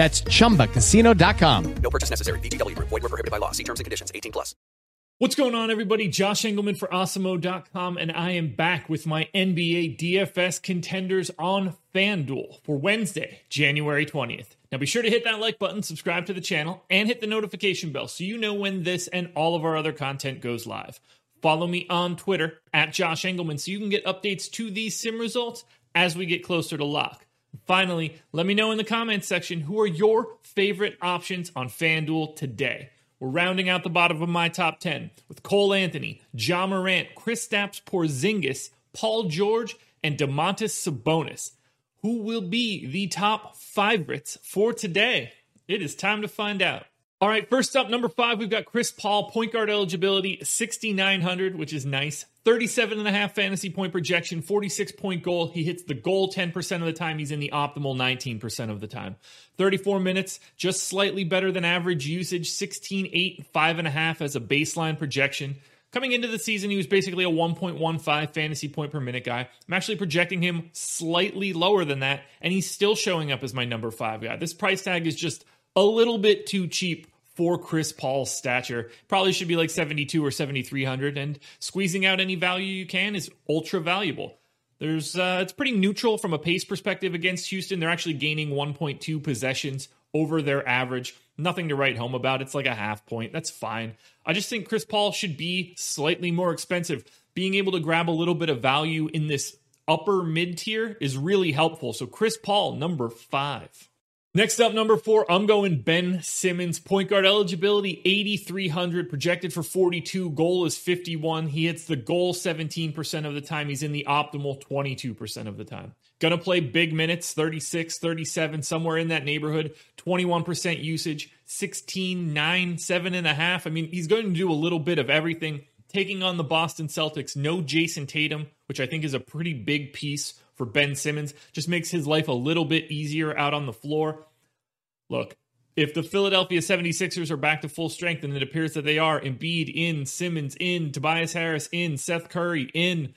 That's chumbacasino.com. No purchase necessary. VGW Group. Void were prohibited by law. See terms and conditions. 18 plus. What's going on, everybody? Josh Engleman for Awesemo.com, and I am back with my NBA DFS contenders on FanDuel for Wednesday, January 20th. Now be sure to hit that like button, subscribe to the channel, and hit the notification bell so you know when this and all of our other content goes live. Follow me on Twitter at Josh Engleman so you can get updates to these sim results as we get closer to lock. Finally, let me know in the comments section who are your favorite options on FanDuel today. We're rounding out the bottom of my top 10 with Cole Anthony, Ja Morant, Kristaps Porzingis, Paul George, and Domantas Sabonis. Who will be the top favorites for today? It is time to find out. All right, first up, number five, we've got Chris Paul, point guard eligibility, 6,900, which is nice. 37 and a half fantasy point projection, 46 point goal. He hits the goal 10% of the time. He's in the optimal 19% of the time. 34 minutes, just slightly better than average usage, 16, 8, 5.5 as a baseline projection. Coming into the season, he was basically a 1.15 fantasy point per minute guy. I'm actually projecting him slightly lower than that, and he's still showing up as my number five guy. This price tag is just a little bit too cheap for Chris Paul's stature. Probably should be like 72 or 7300 and squeezing out any value you can is ultra valuable. There's uh, it's pretty neutral from a pace perspective against Houston. They're actually gaining 1.2 possessions over their average. Nothing to write home about. It's like a half point. That's fine. I just think Chris Paul should be slightly more expensive. Being able to grab a little bit of value in this upper mid tier is really helpful. So Chris Paul, number five. Next up, number four, I'm going Ben Simmons. Point guard eligibility, 8,300, projected for 42. Goal is 51. He hits the goal 17% of the time. He's in the optimal 22% of the time. Gonna play big minutes, 36, 37, somewhere in that neighborhood. 21% usage, 16, 9, 7.5. I mean, he's going to do a little bit of everything. Taking on the Boston Celtics, no Jayson Tatum, which I think is a pretty big piece for Ben Simmons. Just makes his life a little bit easier out on the floor. Look, if the Philadelphia 76ers are back to full strength, and it appears that they are, Embiid in, Simmons in, Tobias Harris in, Seth Curry in,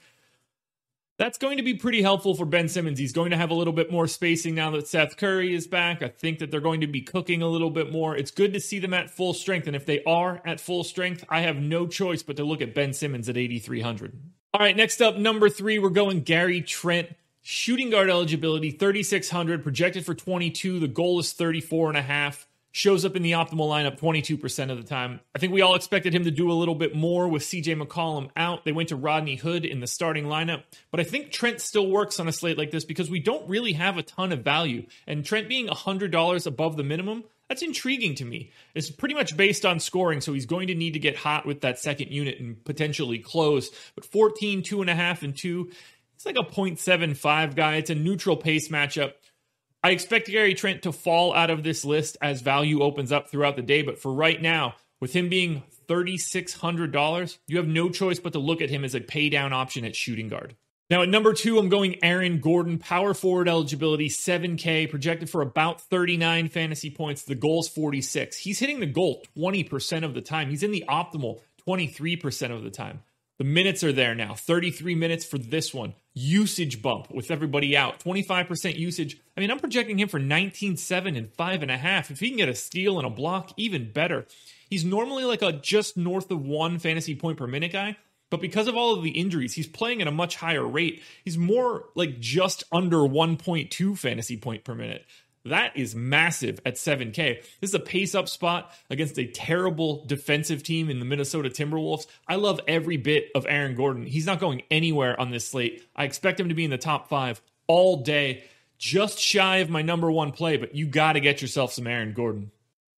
that's going to be pretty helpful for Ben Simmons. He's going to have a little bit more spacing now that Seth Curry is back. I think that they're going to be cooking a little bit more. It's good to see them at full strength. And if they are at full strength, I have no choice but to look at Ben Simmons at 8,300. All right, next up, number three, we're going Gary Trent. Shooting guard eligibility 3600 projected for 22. The goal is 34 and a half. Shows up in the optimal lineup 22% of the time. I think we all expected him to do a little bit more with CJ McCollum out. They went to Rodney Hood in the starting lineup. But I think Trent still works on a slate like this because we don't really have a ton of value. And Trent being $100 above the minimum, that's intriguing to me. It's pretty much based on scoring, so he's going to need to get hot with that second unit and potentially close. But 14, 2.5, and 2, it's like a 0.75 guy. It's a neutral pace matchup. I expect Gary Trent to fall out of this list as value opens up throughout the day, but for right now, with him being $3,600, you have no choice but to look at him as a pay down option at shooting guard. Now, at number two, I'm going Aaron Gordon, power forward eligibility, 7K, projected for about 39 fantasy points. The goal's 46. He's hitting the goal 20% of the time. He's in the optimal 23% of the time. The minutes are there now 33 minutes for this one. Usage bump with everybody out. 25% usage. I mean, I'm projecting him for 19.7 and 5.5. If he can get a steal and a block, even better. He's normally like a just north of one fantasy point per minute guy, but because of all of the injuries, he's playing at a much higher rate. He's more like just under 1.2 fantasy point per minute. That is massive at 7K. This is a pace up spot against a terrible defensive team in the Minnesota Timberwolves. I love every bit of Aaron Gordon. He's not going anywhere on this slate. I expect him to be in the top five all day. Just shy of my number one play, but you got to get yourself some Aaron Gordon.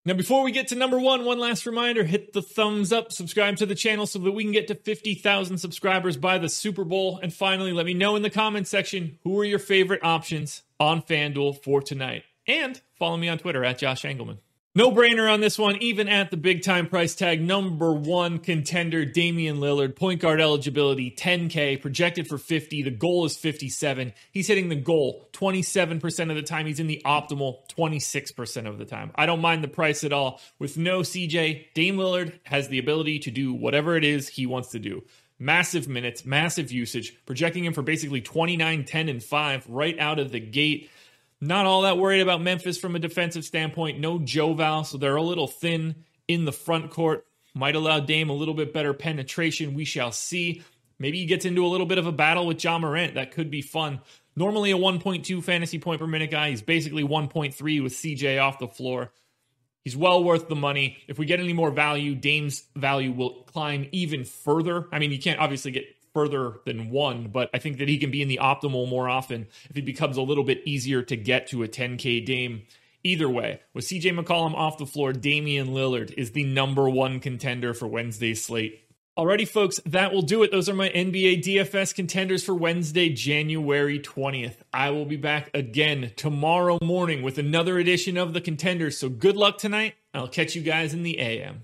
Now, before we get to number one, one last reminder hit the thumbs up, subscribe to the channel so that we can get to 50,000 subscribers by the Super Bowl. And finally, let me know in the comments section who are your favorite options on FanDuel for tonight. And follow me on Twitter at Josh Engleman. No brainer on this one, even at the big time price tag. Number one contender, Damian Lillard, point guard eligibility, 10K, projected for 50. The goal is 57. He's hitting the goal 27% of the time. He's in the optimal 26% of the time. I don't mind the price at all. With no CJ, Dame Lillard has the ability to do whatever it is he wants to do. Massive minutes, massive usage, projecting him for basically 29, 10, and 5 right out of the gate. Not all that worried about Memphis from a defensive standpoint. No Joval, so they're a little thin in the front court. Might allow Dame a little bit better penetration. We shall see. Maybe he gets into a little bit of a battle with Ja Morant. That could be fun. Normally a 1.2 fantasy point per minute guy. He's basically 1.3 with CJ off the floor. He's well worth the money. If we get any more value, Dame's value will climb even further. I mean, you can't obviously get further than one, but I think that he can be in the optimal more often if he becomes a little bit easier to get to a 10K Dame. Either way, with CJ McCollum off the floor, Damian Lillard is the number one contender for Wednesday's slate. Alrighty, folks, that will do it. Those are my NBA DFS contenders for Wednesday, January 20th. I will be back again tomorrow morning with another edition of the contenders. So good luck tonight. I'll catch you guys in the AM.